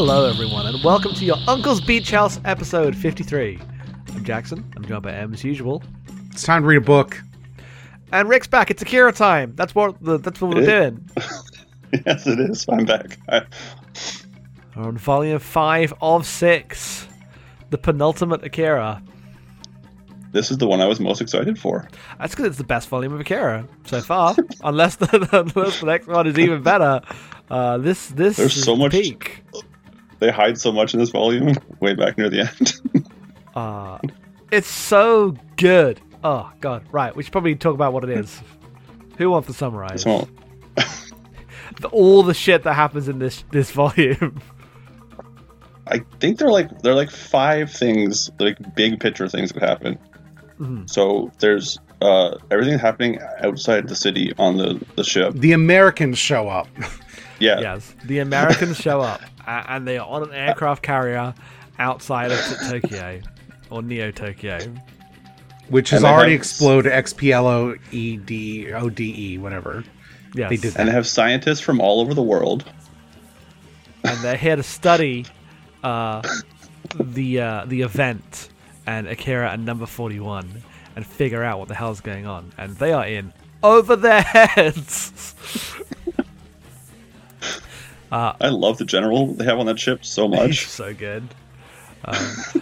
Hello, everyone, and welcome to your Uncle's Beach House episode 53. I'm Jackson. I'm joined by M as usual. It's time to read a book. And Rick's back. It's Akira time. That's what the, that's what we're It is. doing. yes, it is. I'm back. I, We're on volume five of six, the penultimate Akira. this is the one I was most excited for. That's because it's the best volume of Akira so far. unless the unless the next one is even better. Uh, this this There's is so the much- peak. They hide so much in this volume, way back near the end. Uh, it's so good. Oh god, right. We should probably talk about what it is. Who wants to summarize the, all the shit that happens in this this volume? I think they're like they're like five things, like big picture things that happen. Mhm. So there's uh, everything happening outside the city on the the ship. The Americans show up. Yeah, yes, the Americans show up a- and they are on an aircraft carrier outside of Tokyo or Neo Tokyo. which has already have- exploded X P L O E D O D E, whatever. Yes, They did and they have scientists from all over the world. and they're here to study uh, the uh, the event and Akira and Number Forty One and figure out what the hell's going on. And they are in over their heads. I love the general they have on that ship so much. so good. Um,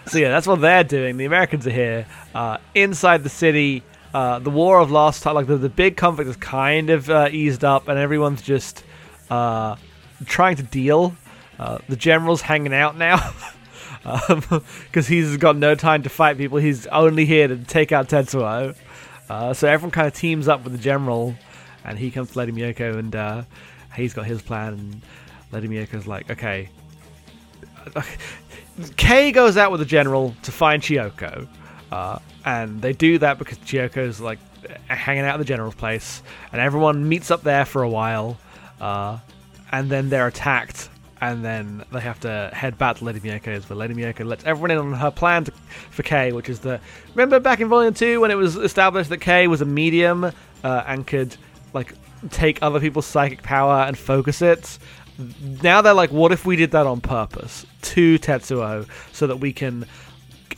so yeah, that's what they're doing. The Americans are here uh, inside the city. Uh, the war of last time, like the, the big conflict, is kind of uh, eased up, and everyone's just uh, trying to deal. Uh, the general's hanging out now because he's got no time to fight people. He's only here to take out Tetsuo. Uh, so everyone kind of teams up with the general, and he comes to Lady Miyoko, and uh, he's got his plan. And Lady Miyoko's like, okay, Kay goes out with the general to find Chiyoko, uh, and they do that because Chiyoko's like hanging out at the general's place, and everyone meets up there for a while, uh, and then they're attacked, and then they have to head back to Lady Miyoko's, but Lady Miyoko lets everyone in on her plan to, for Kay, which is that remember back in Volume Two when it was established that Kay was a medium uh, and could like take other people's psychic power and focus it now they're like, what if we did that on purpose to Tetsuo so that we can,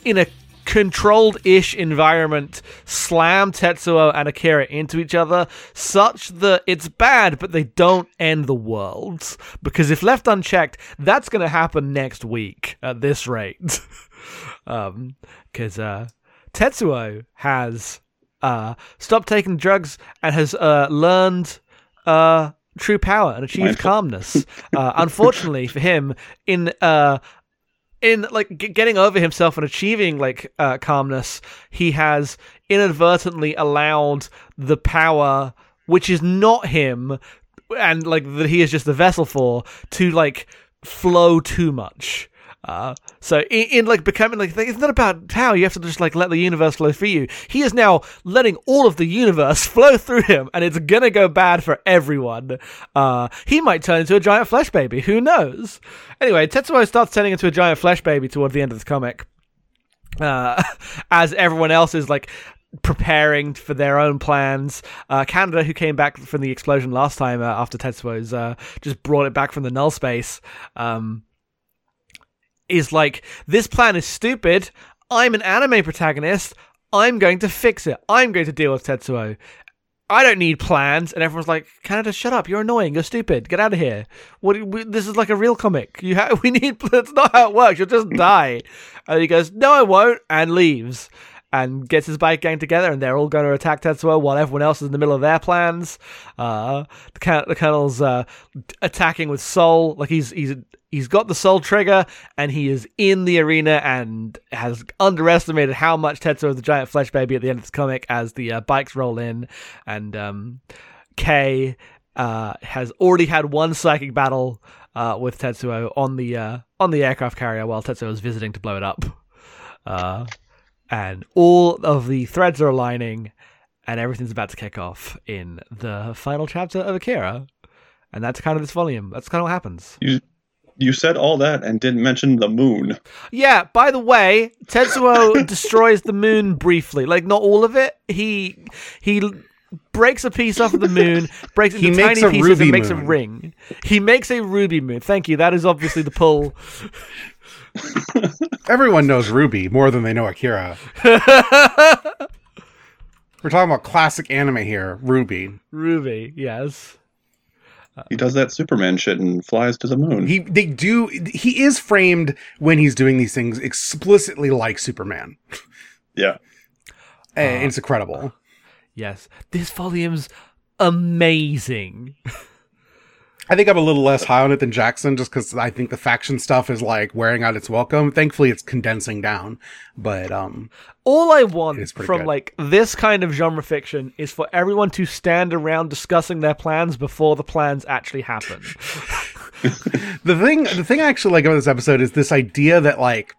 in a controlled-ish environment, slam Tetsuo and Akira into each other, such that it's bad, but they don't end the world. Because if left unchecked, that's going to happen next week at this rate. um, because uh, Tetsuo has uh, stopped taking drugs and has uh, learned uh, true power and achieve calmness. Uh, unfortunately for him, in uh, in like g- getting over himself and achieving like uh, calmness, he has inadvertently allowed the power, which is not him, and like that he is just the vessel for, to like flow too much. Uh, so in, in like becoming like it's not about how you have to just like let the universe flow through you. He is now letting all of the universe flow through him, and it's gonna go bad for everyone. Uh, he might turn into a giant flesh baby. Who knows? Anyway, Tetsuo starts turning into a giant flesh baby towards the end of this comic, uh, as everyone else is like preparing for their own plans. Uh, Kaneda, who came back from the explosion last time uh, after Tetsuo's uh, just brought it back from the null space, um, is like, this plan is stupid. I'm an anime protagonist. I'm going to fix it. I'm going to deal with Tetsuo. I don't need plans. And everyone's like, Kaneda, shut up. You're annoying. You're stupid. Get out of here. What? We, this is like a real comic. You ha- we need. That's not how it works. You'll just die. And he goes, no, I won't, and leaves. And gets his bike gang together, and they're all going to attack Tetsuo while everyone else is in the middle of their plans. Uh, the, the colonel's uh, attacking with SOL, like he's he's he's got the SOL trigger, and he is in the arena and has underestimated how much Tetsuo is the giant flesh baby at the end of this comic as the uh, bikes roll in, and um, Kay uh, has already had one psychic battle uh, with Tetsuo on the uh, on the aircraft carrier while Tetsuo is visiting to blow it up. And all of the threads are aligning, and everything's about to kick off in the final chapter of Akira. And that's kind of this volume. That's kind of what happens. You you said all that and didn't mention the moon. Yeah, by the way, Tetsuo destroys the moon briefly. Like not all of it. He he breaks a piece off of the moon, breaks it He into makes tiny a pieces, and ruby makes a ring. He makes a ruby moon. Thank you. That is obviously the pull. Everyone knows Ruby more than they know Akira. We're talking about classic anime here, Ruby. ruby, yes. He does that Superman shit and flies to the moon. He they do he is framed when he's doing these things explicitly like Superman. yeah. And it's incredible. Uh, yes. This volume's amazing. I think I'm a little less high on it than Jackson just because I think the faction stuff is like wearing out its welcome. Thankfully, it's condensing down. But um, All I want from good. like this kind of genre fiction is for everyone to stand around discussing their plans before the plans actually happen. the thing, the thing I actually like about this episode is this idea that like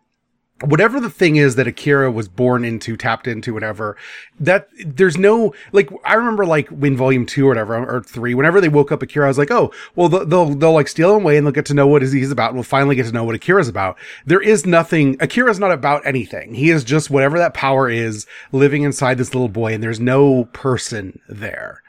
whatever the thing is that Akira was born into, tapped into, whatever, that there's no, like, I remember like when volume two or whatever, or three, whenever they woke up Akira, I was like, oh, well, they'll, they'll, they'll like steal him away and they'll get to know what he's about and we'll finally get to know what Akira's about. There is nothing, Akira's not about anything. He is just whatever that power is living inside this little boy and there's no person there.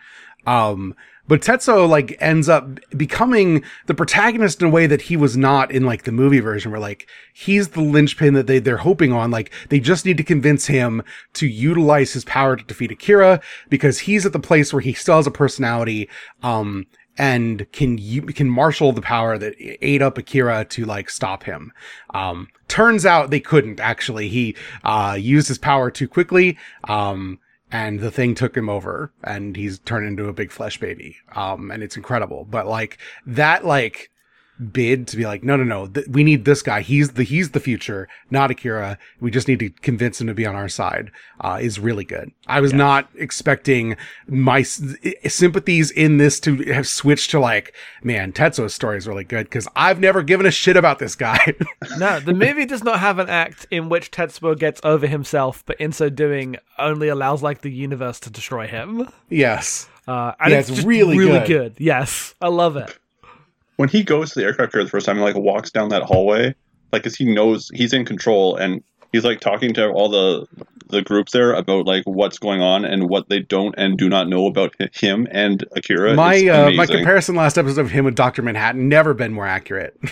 Um, but Tetsuo like ends up becoming the protagonist in a way that he was not in like the movie version where like he's the linchpin that they, they're hoping on. Like they just need to convince him to utilize his power to defeat Akira because he's at the place where he still has a personality. Um, and can you can marshal the power that ate up Akira to like stop him. Um, turns out they couldn't actually. He uh used his power too quickly. Um, and the thing took him over and he's turned into a big flesh baby. Um, and it's incredible. But like that, like bid to be like, no, no, no, th- we need this guy. He's the, he's the future, not Akira. We just need to convince him to be on our side, uh, is really good. I was not expecting my s- sympathies in this to have switched to like, man, Tetsuo's story is really good because I've never given a shit about this guy. no, the movie does not have an act in which Tetsuo gets over himself, but in so doing only allows like the universe to destroy him. yes. Uh, and Yeah, it's, it's really really good. good. Yes, I love it. When he goes to the aircraft carrier the first time and like walks down that hallway, like, cause he knows he's in control and he's like talking to all the the groups there about like what's going on and what they don't and do not know about him and Akira. My uh, my comparison last episode of him with Doctor Manhattan never been more accurate.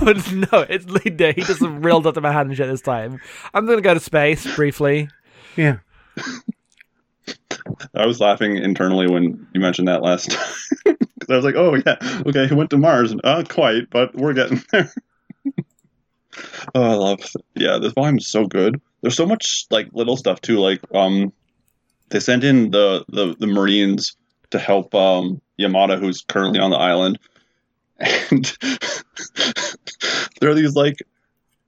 Well, no, it's Linda. He does some real Dr. Manhattan shit this time. I'm gonna go to space briefly. yeah, I was laughing internally when you mentioned that last time. I was like, oh yeah, okay, he went to Mars. Not quite, but we're getting there. oh, I love. Yeah, this volume's so good. There's so much like little stuff too. Like, um, they sent in the the, the Marines to help um Yamada, who's currently on the island, and there are these like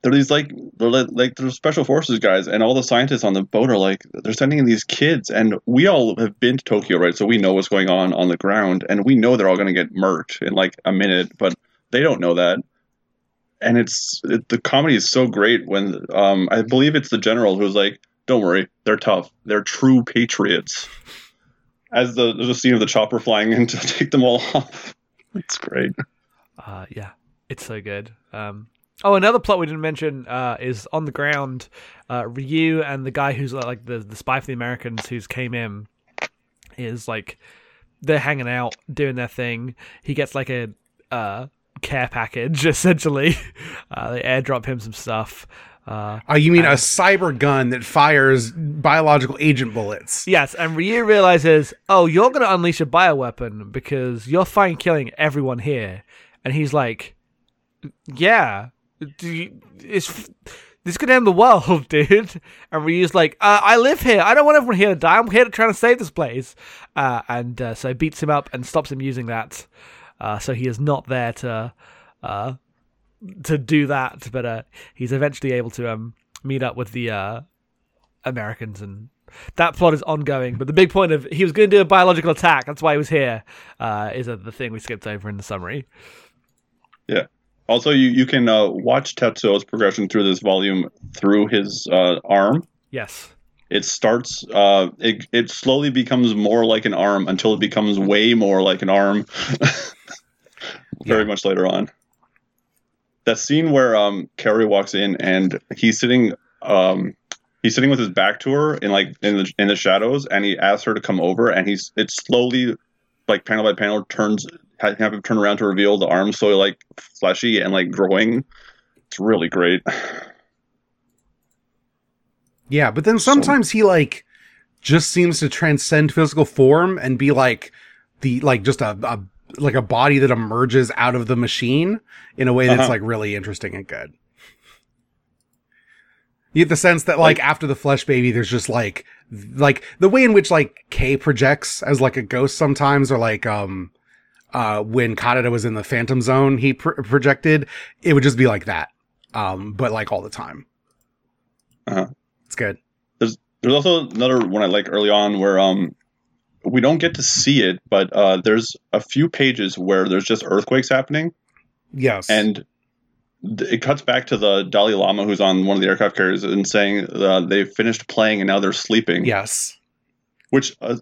they're these like they're like, they're special forces guys and all the scientists on the boat are like they're sending in these kids and we all have been to tokyo right? So we know what's going on on the ground and we know they're all going to get murked in like a minute but they don't know that. And it's it, the comedy is so great when um i believe it's the general who's like don't worry they're tough. They're true patriots. As the a scene of the chopper flying in to take them all off. It's great. Uh, yeah, it's so good. Um, oh, another plot we didn't mention uh, is on the ground. Uh, Ryu and the guy who's uh, like the the spy for the Americans who's came in is like they're hanging out doing their thing. He gets like a uh, care package essentially. Uh, they airdrop him some stuff. Uh, oh, you mean a cyber gun that fires biological agent bullets? Yes, and Ryu realizes, oh, you're going to unleash a bioweapon because you're fine killing everyone here. And he's like, yeah, it's this could end the world, dude. And we Ryu's like, uh, I live here. I don't want everyone here to die. I'm here to try to save this place. Uh, and uh, so beats him up and stops him using that. Uh, so he is not there to uh, to do that, but uh, he's eventually able to um, meet up with the Americans and that plot is ongoing, but the big point of he was going to do a biological attack. That's why he was here. Is the thing we skipped over in the summary. Yeah. Also, you you can uh, watch Tetsuo's progression through this volume through his uh, arm. Yes. It starts. Uh, it it slowly becomes more like an arm until it becomes way more like an arm. Very much later on. That scene where um Carrie walks in and he's sitting um he's sitting with his back to her in like in the in the shadows, and he asks her to come over, and he's it slowly, like panel by panel, turns have him turn around to reveal the arms so like fleshy and like growing. It's really great. Yeah, but then sometimes he like just seems to transcend physical form and be like the like just a, a like a body that emerges out of the machine in a way that's Uh-huh. like really interesting and good. You get the sense that like, Like- after the flesh baby, there's just like like the way in which like K projects as like a ghost sometimes, or like um uh when Kaneda was in the Phantom Zone, he pr- projected. It would just be like that, um, but like all the time. Uh-huh. It's good. There's there's also another one I like early on where um we don't get to see it, but uh, there's a few pages where there's just earthquakes happening, Yes, and th- it cuts back to the Dalai Lama who's on one of the aircraft carriers and saying uh, they finished playing and now they're sleeping. yes. which uh,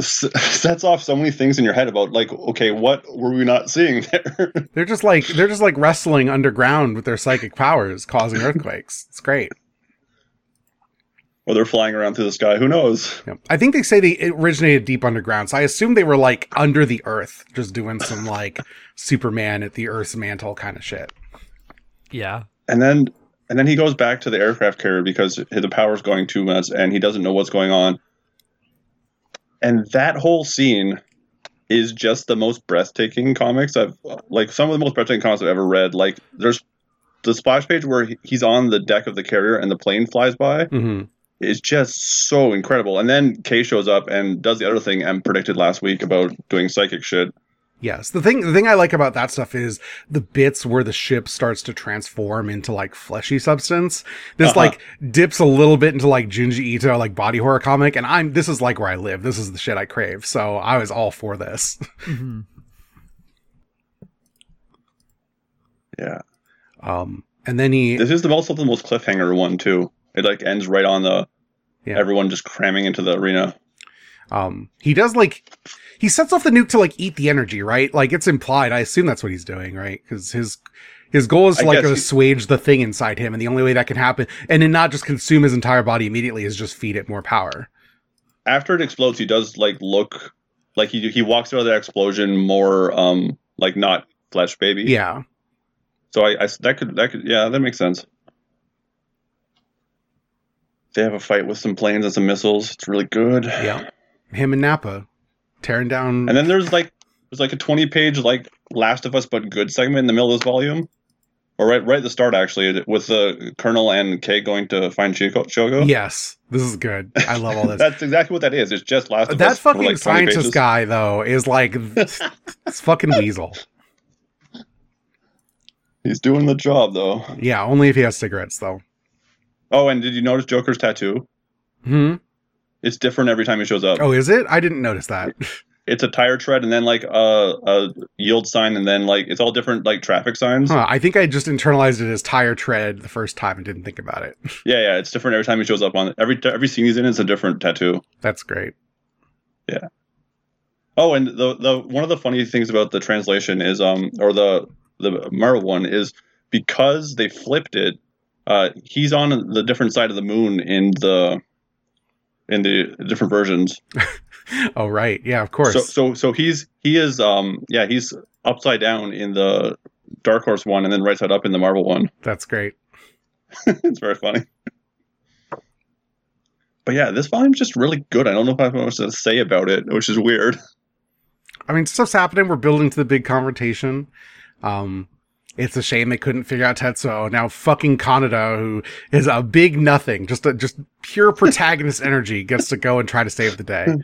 sets off so many things in your head about like, okay, what were we not seeing there? They're just like they're just like wrestling underground with their psychic powers, causing earthquakes. It's great. or they're flying around through the sky. Who knows? Yeah. I think they say they originated deep underground, so I assume they were like under the earth, just doing some like Superman at the Earth's mantle kind of shit. Yeah. And then and then he goes back to the aircraft carrier because the power's going too much and he doesn't know what's going on. And that whole scene is just the most breathtaking comics I've like some of the most breathtaking comics I've ever read. Like there's the splash page where he's on the deck of the carrier and the plane flies by hmm is just so incredible. And then Kay shows up and does the other thing M predicted last week about doing psychic shit. Yes, the thing the thing I like about that stuff is the bits where the ship starts to transform into like fleshy substance. This Uh-huh. like dips a little bit into like Junji Ito like body horror comic, and I'm this is like where I live. This is the shit I crave. So I was all for this. Mhm. Yeah. Um, and then he This is the most the most cliffhanger one too. It like ends right on the Yeah. everyone just cramming into the arena. Um, he does like he sets off the nuke to like eat the energy, right? Like it's implied. I assume that's what he's doing, right? Because his his goal is to I like he- assuage the thing inside him, and the only way that can happen, and then not just consume his entire body immediately, is just feed it more power. After it explodes, he does like look like he he walks out of that explosion more um like not flesh baby. Yeah, So I, I that could that could yeah that makes sense. They have a fight with some planes and some missiles. It's really good. yeah. Him and Napa tearing down. And then there's like there's like a 20 page like Last of Us but good segment in the middle of this volume, or right right at the start actually with the Colonel and Kay going to find Chico, Shogo. yes, this is good. I love all this. That's exactly what that is. It's just Last of that Us. for, fucking like, 20 scientist pages. guy though is like this fucking weasel. He's doing the job though. Yeah, only if he has cigarettes though. Oh, and did you notice Joker's tattoo? Hmm. It's different every time he shows up. Oh, is it? I didn't notice that. It's a tire tread and then like a, a yield sign and then like it's all different like traffic signs. Huh, I think I just internalized it as tire tread the first time and didn't think about it. Yeah, yeah, it's different every time he shows up on. Every every scene he's in is a different tattoo. That's great. Yeah. Oh, and the the one of the funny things about the translation is um or the the Marvel one is because they flipped it. Uh, he's on the different side of the moon in the in the different versions. Oh right, yeah, of course. So so so he's he is um yeah he's upside down in the Dark Horse one and then right side up in the Marvel one. That's great. it's very funny. But yeah, this volume's just really good. I don't know if I have much to say about it, which is weird. I mean, stuff's happening. We're building to the big confrontation. Um, it's a shame they couldn't figure out Tetsuo. Now fucking Kaneda, who is a big nothing, just a, just pure protagonist energy, gets to go and try to save the day.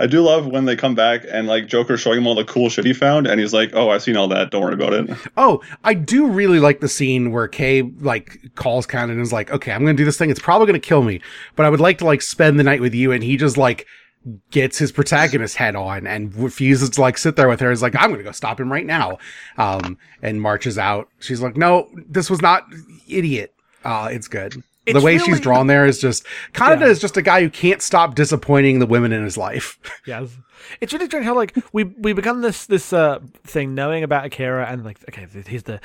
I do love when they come back and like Joker showing him all the cool shit he found, and he's like, "Oh, I've seen all that. Don't worry about it." Oh, I do really like the scene where Kay like calls Kaneda and is like, "Okay, I'm gonna do this thing. It's probably gonna kill me, but I would like to like spend the night with you." And he just like gets his protagonist head on and refuses to like sit there with her. He's like, "I'm gonna go stop him right now," um, and marches out. She's like, "No, this was not idiot. Uh, it's good." It's the way really- she's drawn there is just Kaneda Yeah. is just a guy who can't stop disappointing the women in his life. Yes. It's really strange how like we we begun this this uh thing knowing about Akira and like okay he's the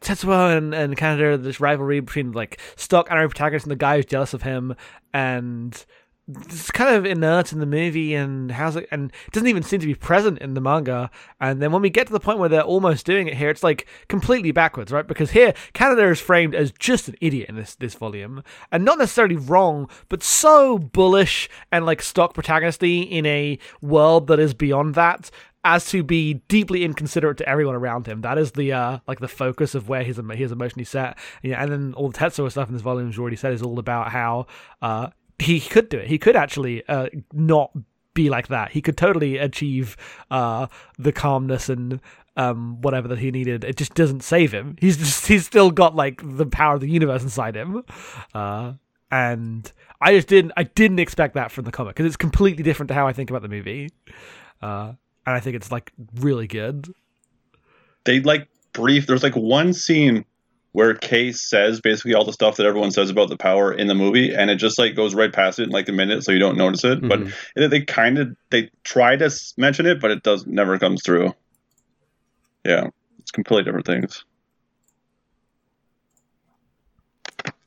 Tetsuo and, and Kaneda, this rivalry between like stock and our protagonist and the guy who's jealous of him, and it's kind of inert in the movie and how's it and it doesn't even seem to be present in the manga and then when we get to the point where they're almost doing it here it's like completely backwards right because here Kaneda is framed as just an idiot in this this volume and not necessarily wrong but so bullish and like stock protagonisty in a world that is beyond that as to be deeply inconsiderate to everyone around him. That is the uh, like the focus of where his his emotionally set. Yeah, and then all the Tetsuo stuff in this volume, as you already said, is all about how uh, he could do it. He could actually uh, not be like that. He could totally achieve uh, the calmness and um, whatever that he needed. It just doesn't save him. He's just he's still got like the power of the universe inside him, uh, and I just didn't I didn't expect that from the comic because it's completely different to how I think about the movie, uh, and I think it's like really good. They like brief. There's like one scene where Kay says basically all the stuff that everyone says about the power in the movie, and it just like goes right past it in like a minute, so you don't notice it. Mhm. But they kind of they try to mention it, but it does never comes through. Yeah, it's completely different things.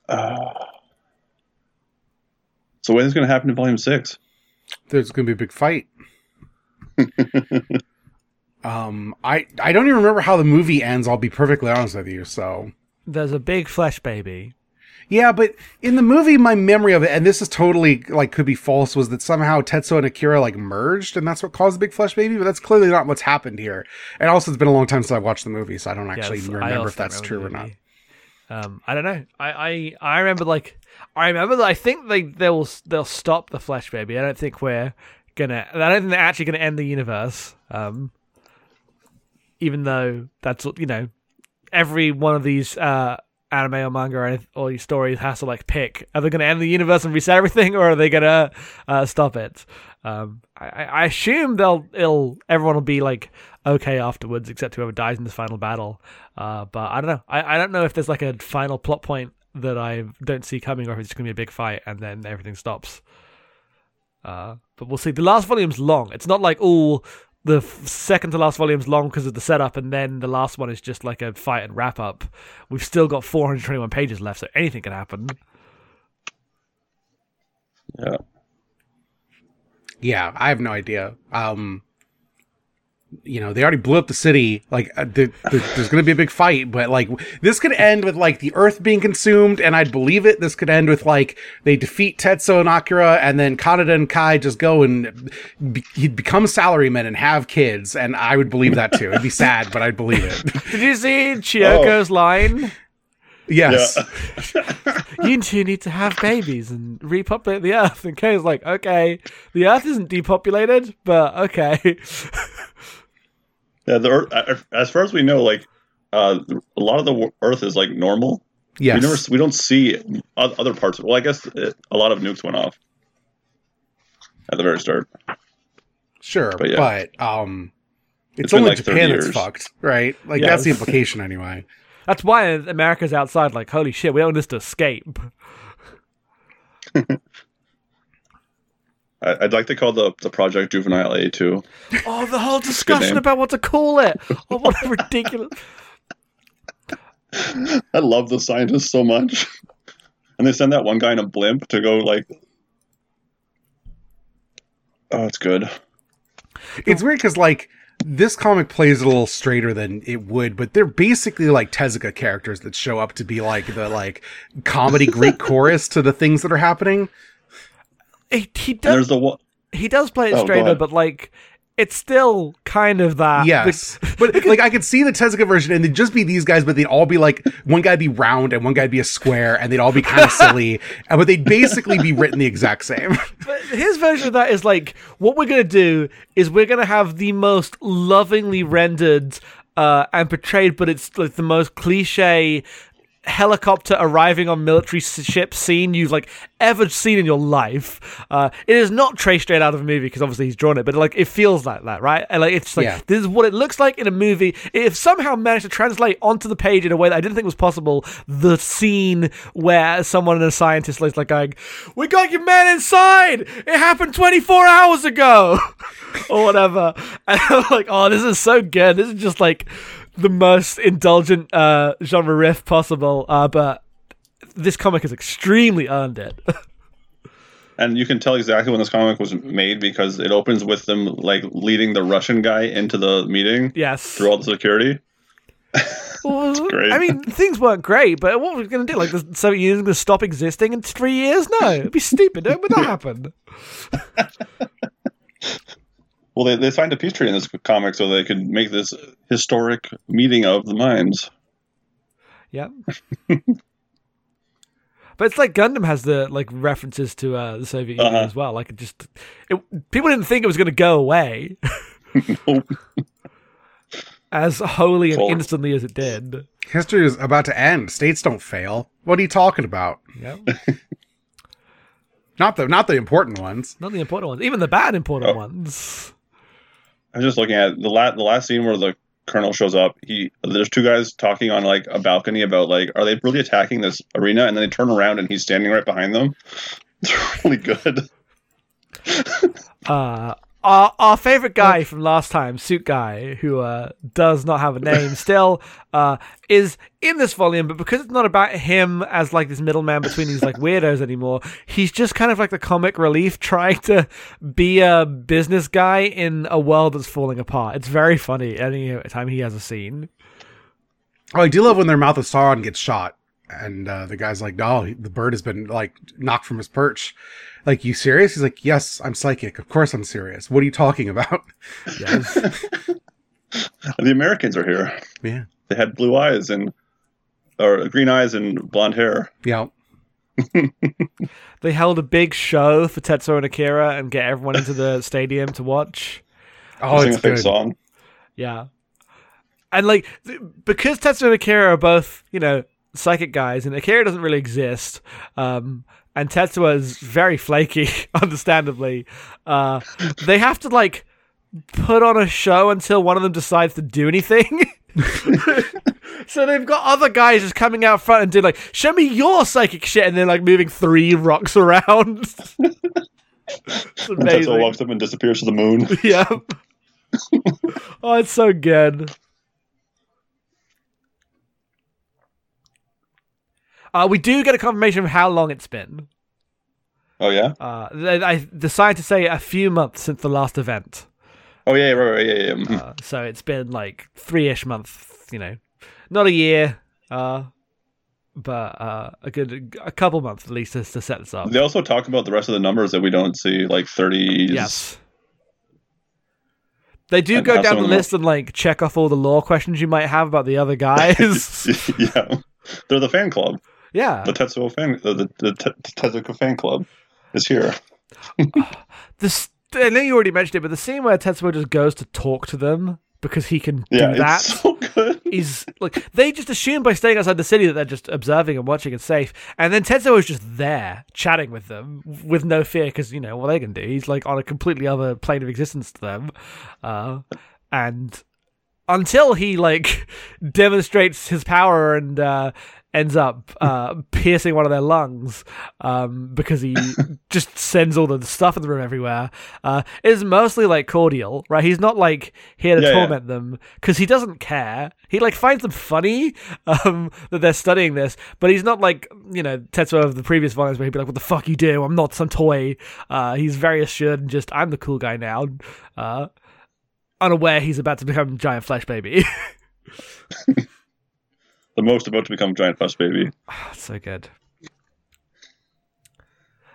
Uh, so when is going to happen in Volume Six? There's going to be a big fight. um, I I don't even remember how the movie ends. I'll be perfectly honest with you. So There's a big flesh baby. yeah, but in the movie, my memory of it, and this is totally like could be false, was that somehow Tetsuo and Akira like merged, and that's what caused the big flesh baby. But that's clearly not what's happened here. And also, it's been a long time since I watched the movie, so I don't actually Yes, remember if that's true or not. Um, I don't know. I, I, I remember like I remember that I think they they'll they'll stop the Flesh Baby. I don't think we're gonna. I don't think they're actually gonna end the universe. Um, even though that's you know every one of these uh anime or manga or, or these stories has to like pick. Are they going to end the universe and reset everything or are they going to uh, stop it? Um I, I assume they'll it'll everyone will be like okay afterwards except whoever dies in this final battle. Uh but i don't know. I, I don't know if there's like a final plot point that i don't see coming or if it's just going to be a big fight and then everything stops. Uh but we'll see. The last volume's long. It's not like all the f- second to last volume's long because of the setup, and then the last one is just like a fight and wrap up. We've still got 421 pages left, so anything can happen. Yeah, Yeah, I have no idea. Um, you know, they already blew up the city. Like, uh, the, the, there's going to be a big fight, but like, this could end with like the Earth being consumed, and I'd believe it. This could end with like they defeat Tetsuo and Akira, and then Kaneda and Kai just go and be, he'd become salarymen and have kids, and I would believe that too. It'd be sad, but I'd believe it. Did you see Chiyoko's line? Yes. yeah. You two need to have babies and repopulate the Earth. And Kay's like, okay, the Earth isn't depopulated, but okay. yeah. The Earth, as far as we know, like uh, a lot of the Earth is like normal. Yes. We never we don't see other parts. Well, I guess uh, a lot of nukes went off at the very start. Sure, But but, um, it's, It's only like Japan that's years. fucked, right? Like Yeah. that's the implication anyway. That's why America's outside, like, holy shit, we don't want this to escape. I, I'd like to call the the project Juvenile A two. Oh, the whole discussion about what to call it. Oh, what a ridiculous. I love the scientists so much, and they send that one guy in a blimp to go like. Oh, it's good. It's weird because like this comic plays a little straighter than it would, but they're basically like Tezuka characters that show up to be like the like comedy Greek chorus to the things that are happening. He, he And there's does the one. he does play it Oh, straighter, but like it's still kind of that. yes, but like I could see the Tezuka version, and they'd just be these guys, but they'd all be like one guy'd be round and one guy'd be a square, and they'd all be kind of silly, and but they'd basically be written the exact same. But his version of that is like what we're gonna do is we're gonna have the most lovingly rendered uh, and portrayed, but it's like the most cliche helicopter arriving on military ship scene you've like ever seen in your life. Uh, it is not traced straight out of a movie because obviously he's drawn it, but like it feels like that, right? And like it's like Yeah. this is what it looks like in a movie. If somehow managed to translate onto the page in a way that I didn't think was possible, the scene where someone and a scientist is like going, "We got your man inside. It happened 24 hours ago," or whatever. And I'm like, "Oh, this is so good. This is just like." The most indulgent uh, genre riff possible, uh, but this comic has extremely earned it. And you can tell exactly when this comic was made because it opens with them like leading the Russian guy into the meeting yes. through all the security. Well, great. I mean, things weren't great, but what were we going to do? Like, the Soviet Union's going to stop existing in three years? No, it'd be stupid. When would that happen? Well, they, they signed a peace treaty in this comic so they could make this historic meeting of the minds. Yep. but it's like Gundam has the like references to uh, the Soviet Union Uh-huh. as well. Like it just, it, people didn't think it was going to go away as wholly and Full. instantly as it did. History is about to end. States don't fail. What are you talking about? Yeah, Not the not the important ones. not the important ones, even the bad important Oh. ones. I was just looking at the last the last scene where the colonel shows up. He there's two guys talking on like a balcony about like are they really attacking this arena? And then they turn around and he's standing right behind them. It's really good. Uh, our our favorite guy from last time, Suit Guy, who uh, does not have a name still, uh, is in this volume. But because it's not about him as like this middleman between these like weirdos anymore, he's just kind of like the comic relief trying to be a business guy in a world that's falling apart. It's very funny any time he has a scene. Oh, I do love when their mouth of Sauron gets shot, and uh, the guy's like, "Oh, the bird has been like knocked from his perch." Like, you serious? He's like, "Yes, I'm psychic. Of course, I'm serious. What are you talking about?" Yes. The Americans are here. yeah, They had blue eyes and or green eyes and blonde hair. yeah. they held a big show for Tetsuo and Akira and get everyone into the stadium to watch. Oh, sing it's a fake good. song. Yeah. And like th- because Tetsuo and Akira are both, you know, psychic guys and Akira doesn't really exist. Um and Tetsuo is very flaky, understandably. Uh they have to like put on a show until one of them decides to do anything. so they've got other guys just coming out front and doing like, show me your psychic shit and they're like moving three rocks around. it's Tetsuo walks up and disappears to the moon. Yeah. oh, it's so good. Uh, we do get a confirmation of how long it's been. Oh yeah. Uh, I decided to say a few months since the last event. Oh yeah. Right. right yeah. Yeah. Uh, so it's been like three-ish months, you know, not a year, uh, but uh, a good a couple months at least to, to set this up. They also talk about the rest of the numbers that we don't see, like 30s. Yes. They do And go down the list and like check off all the law questions you might have about the other guys. yeah. They're the fan club. Yeah. The Tetsuo fan, the, the, the Tezuka fan club is here. This I know you already mentioned it, but the scene where Tetsuo just goes to talk to them because he can Yeah, do that it's so good. is like they just assume by staying outside the city that they're just observing and watching and safe, and then Tetsuo is just there chatting with them with no fear because you know what they can do. He's like on a completely other plane of existence to them, uh, and until he like demonstrates his power and uh, ends up uh, piercing one of their lungs um, because he just sends all the stuff in the room everywhere. Uh, is mostly like cordial, right? He's not like here to Yeah, yeah. torment them because he doesn't care. He like finds them funny um, that they're studying this, but he's not like you know Tetsuo of the previous volumes where he'd be like, "What the fuck you do? I'm not some toy." Uh, he's very assured and just, "I'm the cool guy now." Uh, unaware he's about to become giant flesh baby. The most about to become giant fuss baby. Ah, so good.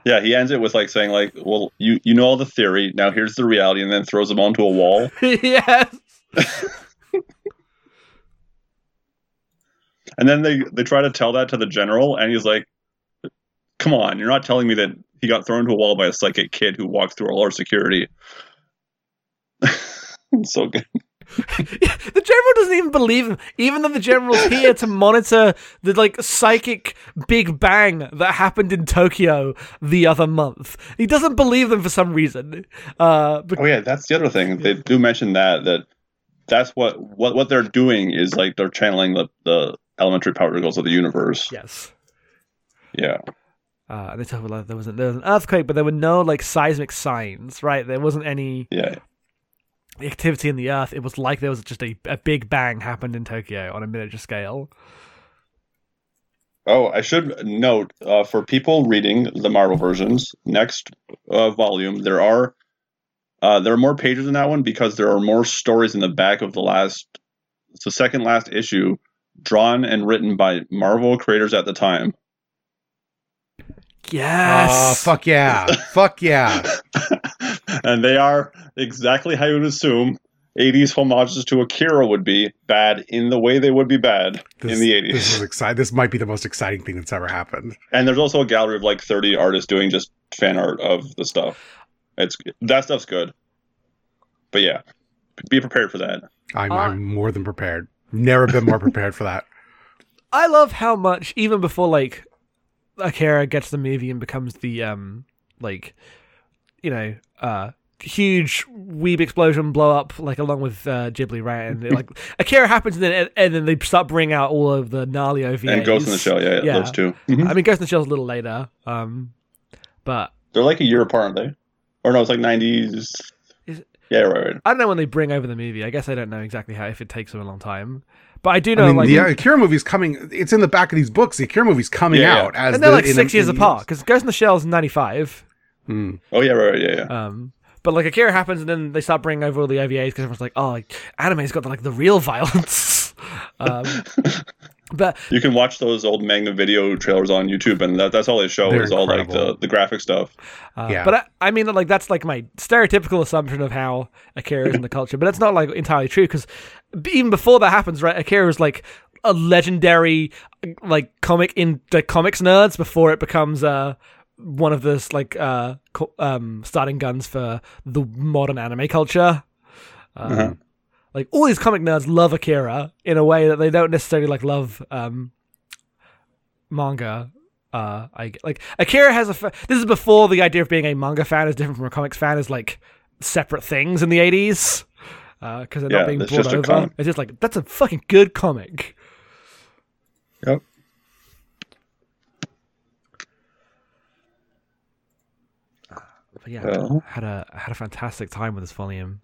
Yeah, he ends it with like saying like, "Well, you you know all the theory. Now here's the reality," and then throws them onto a wall. yes. And then they they try to tell that to the general, and he's like, "Come on, you're not telling me that he got thrown to a wall by a psychic kid who walked through all our security." So good. the general doesn't even believe him, even though the general's here to monitor the like psychic big bang that happened in Tokyo the other month. He doesn't believe them for some reason. Uh, bec- Oh yeah, that's the other thing. They do mention that that that's what what what they're doing is like they're channeling the the elementary particles of the universe. yes. Yeah. Uh, and they talk about like, there was, a, there was an earthquake, but there were no like seismic signs, right? There wasn't any Yeah. The activity in the Earth, it was like there was just a, a big bang happened in Tokyo on a miniature scale. Oh, I should note uh, for people reading the Marvel versions, next uh, volume there are uh, there are more pages in that one because there are more stories in the back of the last, it's the second last issue, drawn and written by Marvel creators at the time. Yes. Oh, fuck yeah. fuck yeah. And they are exactly how you would assume 80s homages to Akira would be bad in the way they would be bad This, in the 80s. This is exciting. This might be the most exciting thing that's ever happened. and there's also a gallery of like 30 artists doing just fan art of the stuff. It's that stuff's good. But yeah, be prepared for that. I'm, Uh, I'm more than prepared. Never been more prepared for that. I love how much even before like Akira gets the movie and becomes the um like you know uh huge weeb explosion blow up like along with uh, Ghibli right and like Akira happens and then and then they start bringing out all of the gnarly OVAs And Ghost in the Shell, yeah, Yeah. those two. Mhm. I mean Ghost in the Shell's a little later um but They're like a year apart, aren't they? Or no, it's like 90s. Is it- Yeah, right, right. I don't know when they bring over the movie I guess I don't know exactly how if it takes them a long time but I do know I mean, like the Akira movie's coming. It's in the back of these books. The Akira movie's coming Yeah, yeah. out as and they're the- like six years apart because Ghost in the Shell's in 95 Hmm. Oh, yeah, right, right, yeah, yeah. Um, but like Akira happens, and then they start bringing over all the OVAs because everyone's like, "Oh, like, anime's got like the real violence." um, but You can watch those old manga video trailers on YouTube, and that, that's all they show They're is all like the, the graphic stuff. uh, Yeah. but I, I mean, like that's like my stereotypical assumption of how Akira is in the culture, but it's not like entirely true because even before that happens, right? Akira is like a legendary like comic in the comics nerds before it becomes uh one of this like uh co- um starting guns for the modern anime culture. Um, Uh-huh. Like all these comic nerds love Akira in a way that they don't necessarily like love um manga. Uh, I like Akira has a. Fa- this is before the idea of being a manga fan is different from a comics fan is like separate things in the eighties. Because they're Yeah, not being brought over. It's just like that's a fucking good comic. Yep. But yeah, Well. had a had a fantastic time with this volume.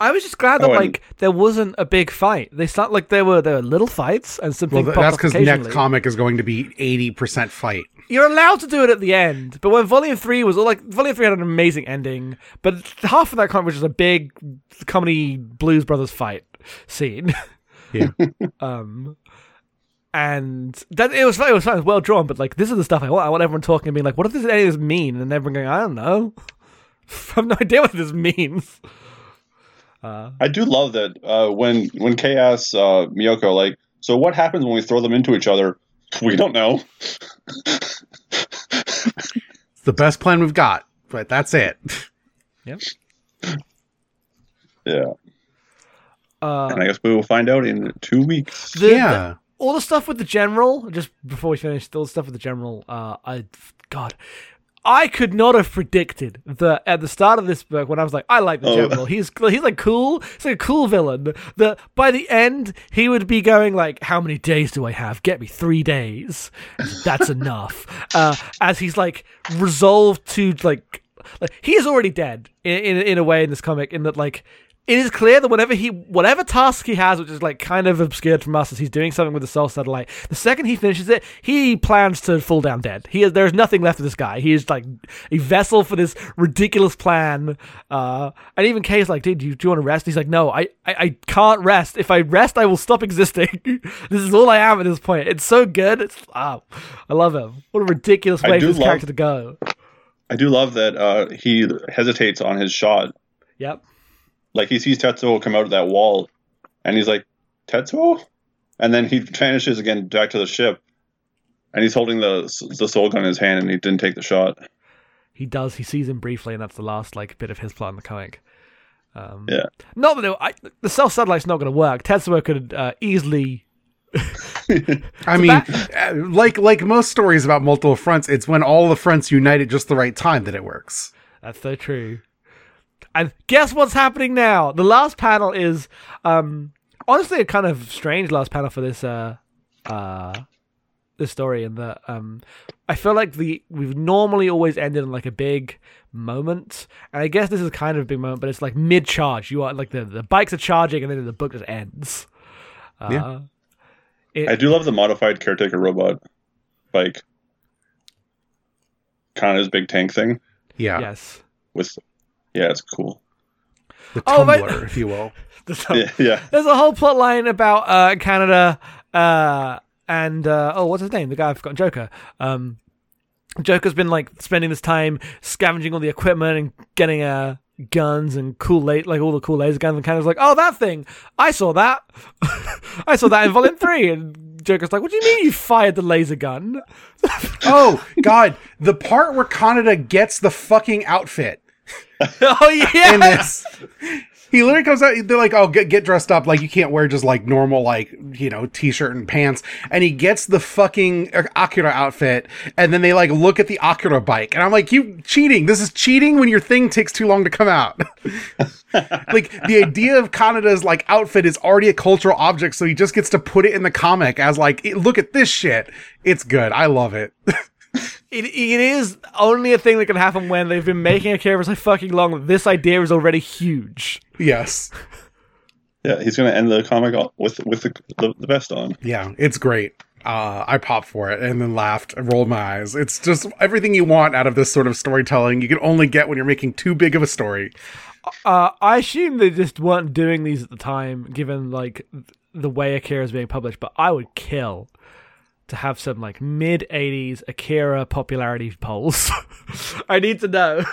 I was just glad that Oh, like there wasn't a big fight. They start like there were there were little fights and something. Well, that's because occasionally. next comic is going to be eighty percent fight. You're allowed to do it at the end, but when Volume Three was like Volume Three had an amazing ending, but half of that comic was just a big comedy Blues Brothers fight scene. Yeah. um, and that it was it was fine, well drawn, but like this is the stuff I want. I want everyone talking and being like, "What does any of this mean?" And everyone going, "I don't know. I have no idea what this means." Uh, I do love that uh, when when Kay asks uh, Miyoko, like, so what happens when we throw them into each other? We don't know. It's the best plan we've got, but that's it. yep. Yeah, Uh, and I guess we will find out in two weeks. the, yeah. All the stuff with the general just before we finish all the stuff with the general uh i god i could not have predicted that at the start of this book when i was like i like the Oh. general. He's he's like cool he's like a cool villain that by the end he would be going like how many days do i have? Get me three days. That's enough. Uh as he's like resolved to like like he is already dead in, in in a way in this comic in that like it is clear that whatever he whatever task he has which is like kind of obscured from us as he's doing something with the SOL satellite the second he finishes it he plans to fall down dead. He is there's nothing left of this guy. He is like a vessel for this ridiculous plan uh and even Kay's like dude do you, do you want to rest? He's like no I, I I can't rest. If I rest I will stop existing. This is all I am at this point. It's so good. It's oh I love him. What a ridiculous way for this love- character to go. I do love that uh, he hesitates on his shot. yep Like he sees Tetsuo come out of that wall, and he's like, "Tetsuo," and then he vanishes again back to the ship, and he's holding the the SOL gun in his hand, and he didn't take the shot. he does. He sees him briefly, and that's the last like bit of his plot in the comic. Um, Yeah. Not that it, I, the SOL satellite's not going to work. Tetsuo could uh, easily. I mean, uh, like like most stories about multiple fronts, it's when all the fronts unite at just the right time that it works. That's so true. And guess what's happening now? The last panel is, um, honestly, a kind of strange last panel for this uh, uh, this story in that um, I feel like the we've normally always ended on like a big moment, and I guess this is kind of a big moment, but it's like mid charge. You are like the the bikes are charging, and then the book just ends. Uh, Yeah. it- I do love the modified caretaker robot, like kind of his big tank thing Yeah, yes. with. Yeah, it's cool. the Oh, tumbler, if you will. There's, Yeah, yeah. there's a whole plot line about uh, Kaneda uh, and uh, oh, what's his name? The guy I've forgotten, Joker. Um, Joker's been like spending this time scavenging all the equipment and getting uh, guns and cool late like all the cool laser guns and Kaneda's like, oh, that thing, I saw that, I saw that in Volume Three, and Joker's like, what do you mean you fired the laser gun? Oh God, the part where Kaneda gets the fucking outfit oh yeah. He literally comes out. They're like, "Oh, get get dressed up. Like you can't wear just like normal, like you know, t-shirt and pants." And he gets the fucking er, Akira outfit, and then they like look at the Akira bike, and I'm like, "You cheating? This is cheating when your thing takes too long to come out." like the idea of Kaneda's like outfit is already a cultural object, so he just gets to put it in the comic as like, "Look at this shit. It's good. I love it." It, it is only a thing that can happen when they've been making a character for so fucking long this idea is already huge. yes. Yeah, he's gonna end the comic with with the, the, the vest on. Yeah, it's great. Uh, I popped for it and then laughed and rolled my eyes. It's just everything you want out of this sort of storytelling. You can only get when you're making too big of a story. Uh, I assume they just weren't doing these at the time, given like the way Akira is being published. But I would kill to have some like mid '80s Akira popularity polls. I need to know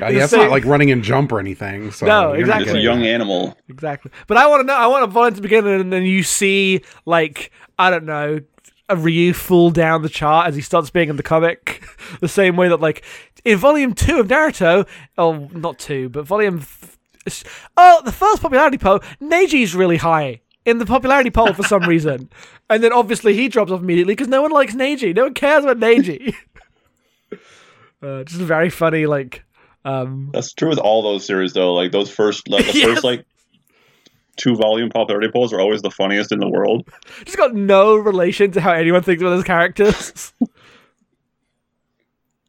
Uh, yeah, it's same- not like running and jump or anything. So No, exactly. It's a young animal. exactly. But I want to know. I want a volume to begin, and then you see like I don't know. A Ryu fall down the chart as he starts being in the comic, the same way that like in volume two of Naruto, oh not two, but volume, th- oh the first popularity poll, Neji's really high in the popularity poll for some reason, and then obviously he drops off immediately because no one likes Neji, no one cares about Neji. uh, just very funny, like um, That's true with all those series though. Like those first, like the Yes. first like two volume popularity polls are always the funniest in the world. just got no relation to how anyone thinks about those characters.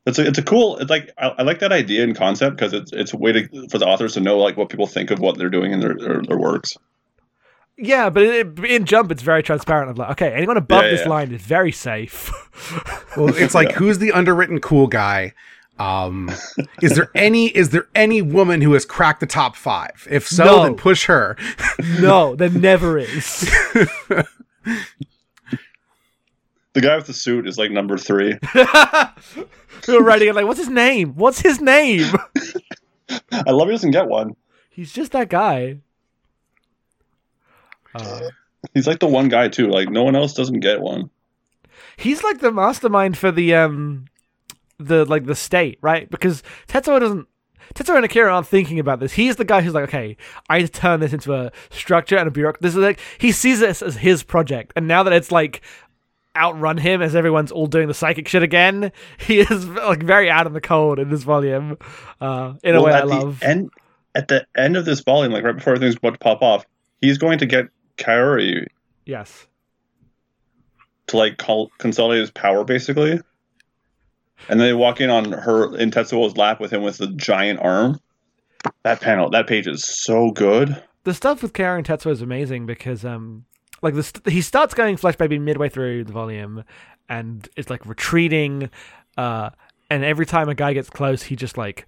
It's a, it's a cool. It's like I, I like that idea and concept because it's it's a way to for the authors to know like what people think of what they're doing in their their, their works. Yeah, but it, in Jump, it's very transparent. I'm like, okay, anyone above Yeah, this line is very safe. Well, it's like who's the underwritten cool guy? Um, is there any is there any woman who has cracked the top five? If so, No. then push her. no, there never is. The guy with the suit is like number three. Who are writing it like, what's his name? What's his name? I love he doesn't get one. He's just that guy. Uh, He's like the one guy too. Like no one else doesn't get one. he's like the mastermind for the um, the like the state, right? Because Tetsuo doesn't. Tetsuo and Akira aren't thinking about this. He's the guy who's like, okay, I turn this into a structure and a bureaucracy. This is like he sees this as his project, and now that it's like outrun him as everyone's all doing the psychic shit again, he is like very out in the cold in this volume. Uh, in a Well, way, I love. end at the end of this volume, like right before everything's about to pop off, he's going to get Kaori yes. to like col- consolidate his power, basically. And then they walk in on her in Tetsuo's lap with him with the giant arm. That panel, that page is so good. the stuff with Kaori and Tetsuo is amazing because um like the st- he starts going flesh baby midway through the volume and it's like retreating uh and every time a guy gets close he just like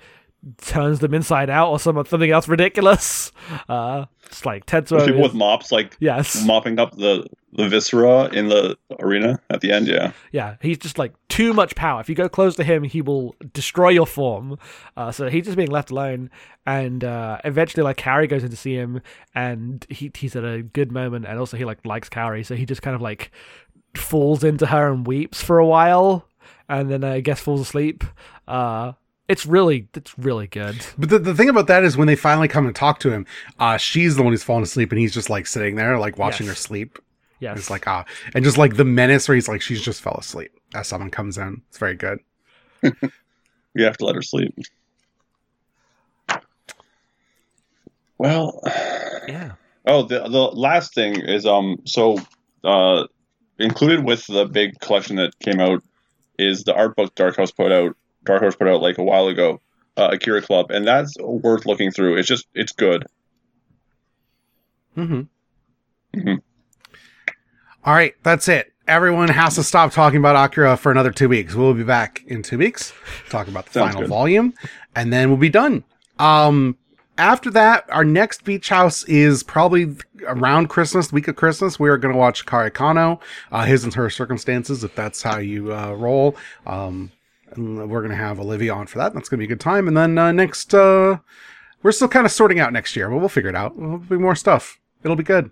turns them inside out or some something else ridiculous. Uh it's like Tetsuo People is- with mops like yes. mopping up the the viscera in the arena at the end. Yeah, yeah he's just like too much power. If you go close to him he will destroy your form. Uh so he's just being left alone. And uh eventually like Kaori goes in to see him. And he he's at a good moment. And also he like likes Kaori. So he just kind of like falls into her and weeps for a while. And then I guess falls asleep. Uh it's really it's really good But the, the thing about that is when they finally come and talk to him, uh, she's the one who's fallen asleep and he's just like sitting there, like watching Yes. her sleep. Yeah, It's like ah, and just like the menace where he's like she's just fell asleep as someone comes in. It's very good. you have to let her sleep. Well, yeah oh, the the last thing is um, so uh, included with the big collection that came out is the art book Dark Horse put out. Dark Horse put out like a while ago, uh, Akira Club, and that's worth looking through. It's just it's good. Mm-hmm. Mhm. All right, that's it. Everyone has to stop talking about Akira for another two weeks. We'll be back in two weeks, talk about the Sounds final good. volume, and then we'll be done. Um, after that, our next beach house is probably around Christmas, week of Christmas. We are going to watch Kare Kano, uh, his and her circumstances, if that's how you uh, roll. Um, and we're going to have Olivia on for that. That's going to be a good time. And then uh, next, uh, we're still kind of sorting out next year, but we'll figure it out. There'll be more stuff. It'll be good.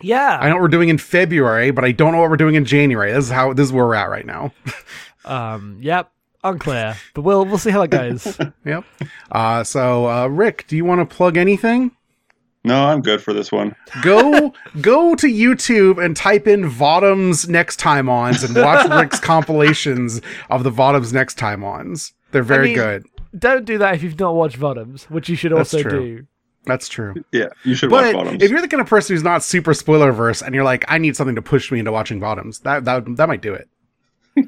Yeah. I know what we're doing in February, but I don't know what we're doing in January. This is how this is where we're at right now. Um. Yep. Unclear, but we'll we'll see how it goes. Yep. Uh, so, uh, Rick, do you want to plug anything? No, I'm good for this one. Go go to YouTube and type in Votoms Next Time Ons and watch Rick's compilations of the Votoms Next Time Ons. They're very mean- good. Don't do that if you've not watched Votoms, which you should That's also true. do. That's true. Yeah, you should watch But Votoms. if you're the kind of person who's not super spoiler verse and you're like, I need something to push me into watching Votoms, that that that might do it. you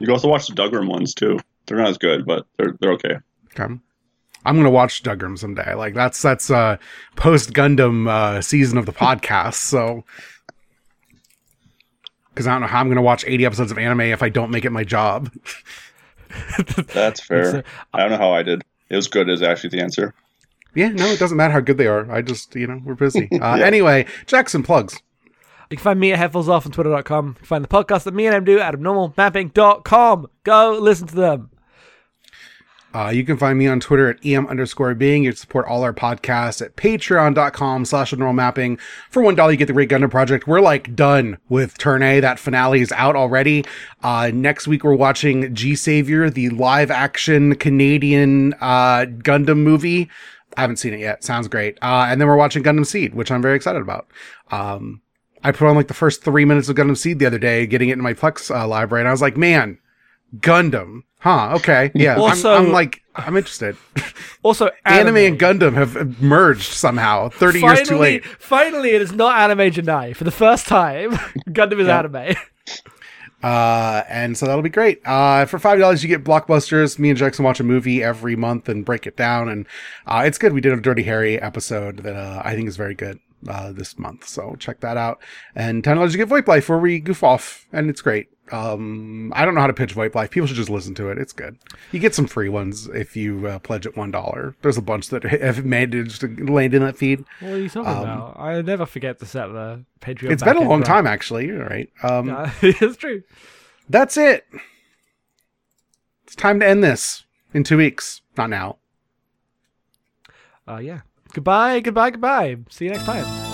can also watch the Dougram ones too. They're not as good, but they're they're okay. Okay. I'm gonna watch Dougram someday. Like that's that's uh post Gundam uh season of the podcast. So because I don't know how I'm gonna watch 80 episodes of anime if I don't make it my job. That's fair. So- I don't know how I did. It was good. Is actually the answer. Yeah, no, it doesn't matter how good they are. I just you know we're busy. Uh, Yeah. Anyway, Jackson plugs. You can find me at Headphones Off on Twitter.com. You can find the podcast that me and Em do at abnormalmapping.com. Go listen to them. Uh, you can find me on Twitter at em underscore being. You can support all our podcasts at patreon.com slash normal mapping. For one dollar, you get the Great Gundam Project. We're like done with Turn A. That finale is out already. Uh, next week, we're watching G Savior, the live action Canadian uh, Gundam movie. I haven't seen it yet. Sounds great. Uh, and then we're watching Gundam Seed, which I'm very excited about. Um, I put on like the first three minutes of Gundam Seed the other day, getting it in my Plex uh, library, and I was like, man, Gundam. Huh. Okay. Yeah. I'm- Also- I'm, like, I'm interested. Also, Anime and Gundam have merged somehow. 30 years too late. finally, it is not Anime Janai. For the first time, Gundam is Yeah. anime. Uh, and so that'll be great. Uh, for five dollars, you get blockbusters. Me and Jackson watch a movie every month and break it down, and uh, it's good. We did a Dirty Harry episode that uh, I think is very good uh, this month, so check that out. And ten dollars, you get VoIP Life, where we goof off, and it's great. Um, I don't know how to pitch VoIP Life. People should just listen to it. It's good. You get some free ones if you uh, pledge at one dollar. There's a bunch that have managed to land in that feed. What are you talking Um, about? I never forget to set the Patreon. It's been a long time, actually. You're right. Um. Yeah, it's true. That's it. It's time to end this in two weeks. Not now. Uh, yeah. Goodbye, goodbye, goodbye. See you next time.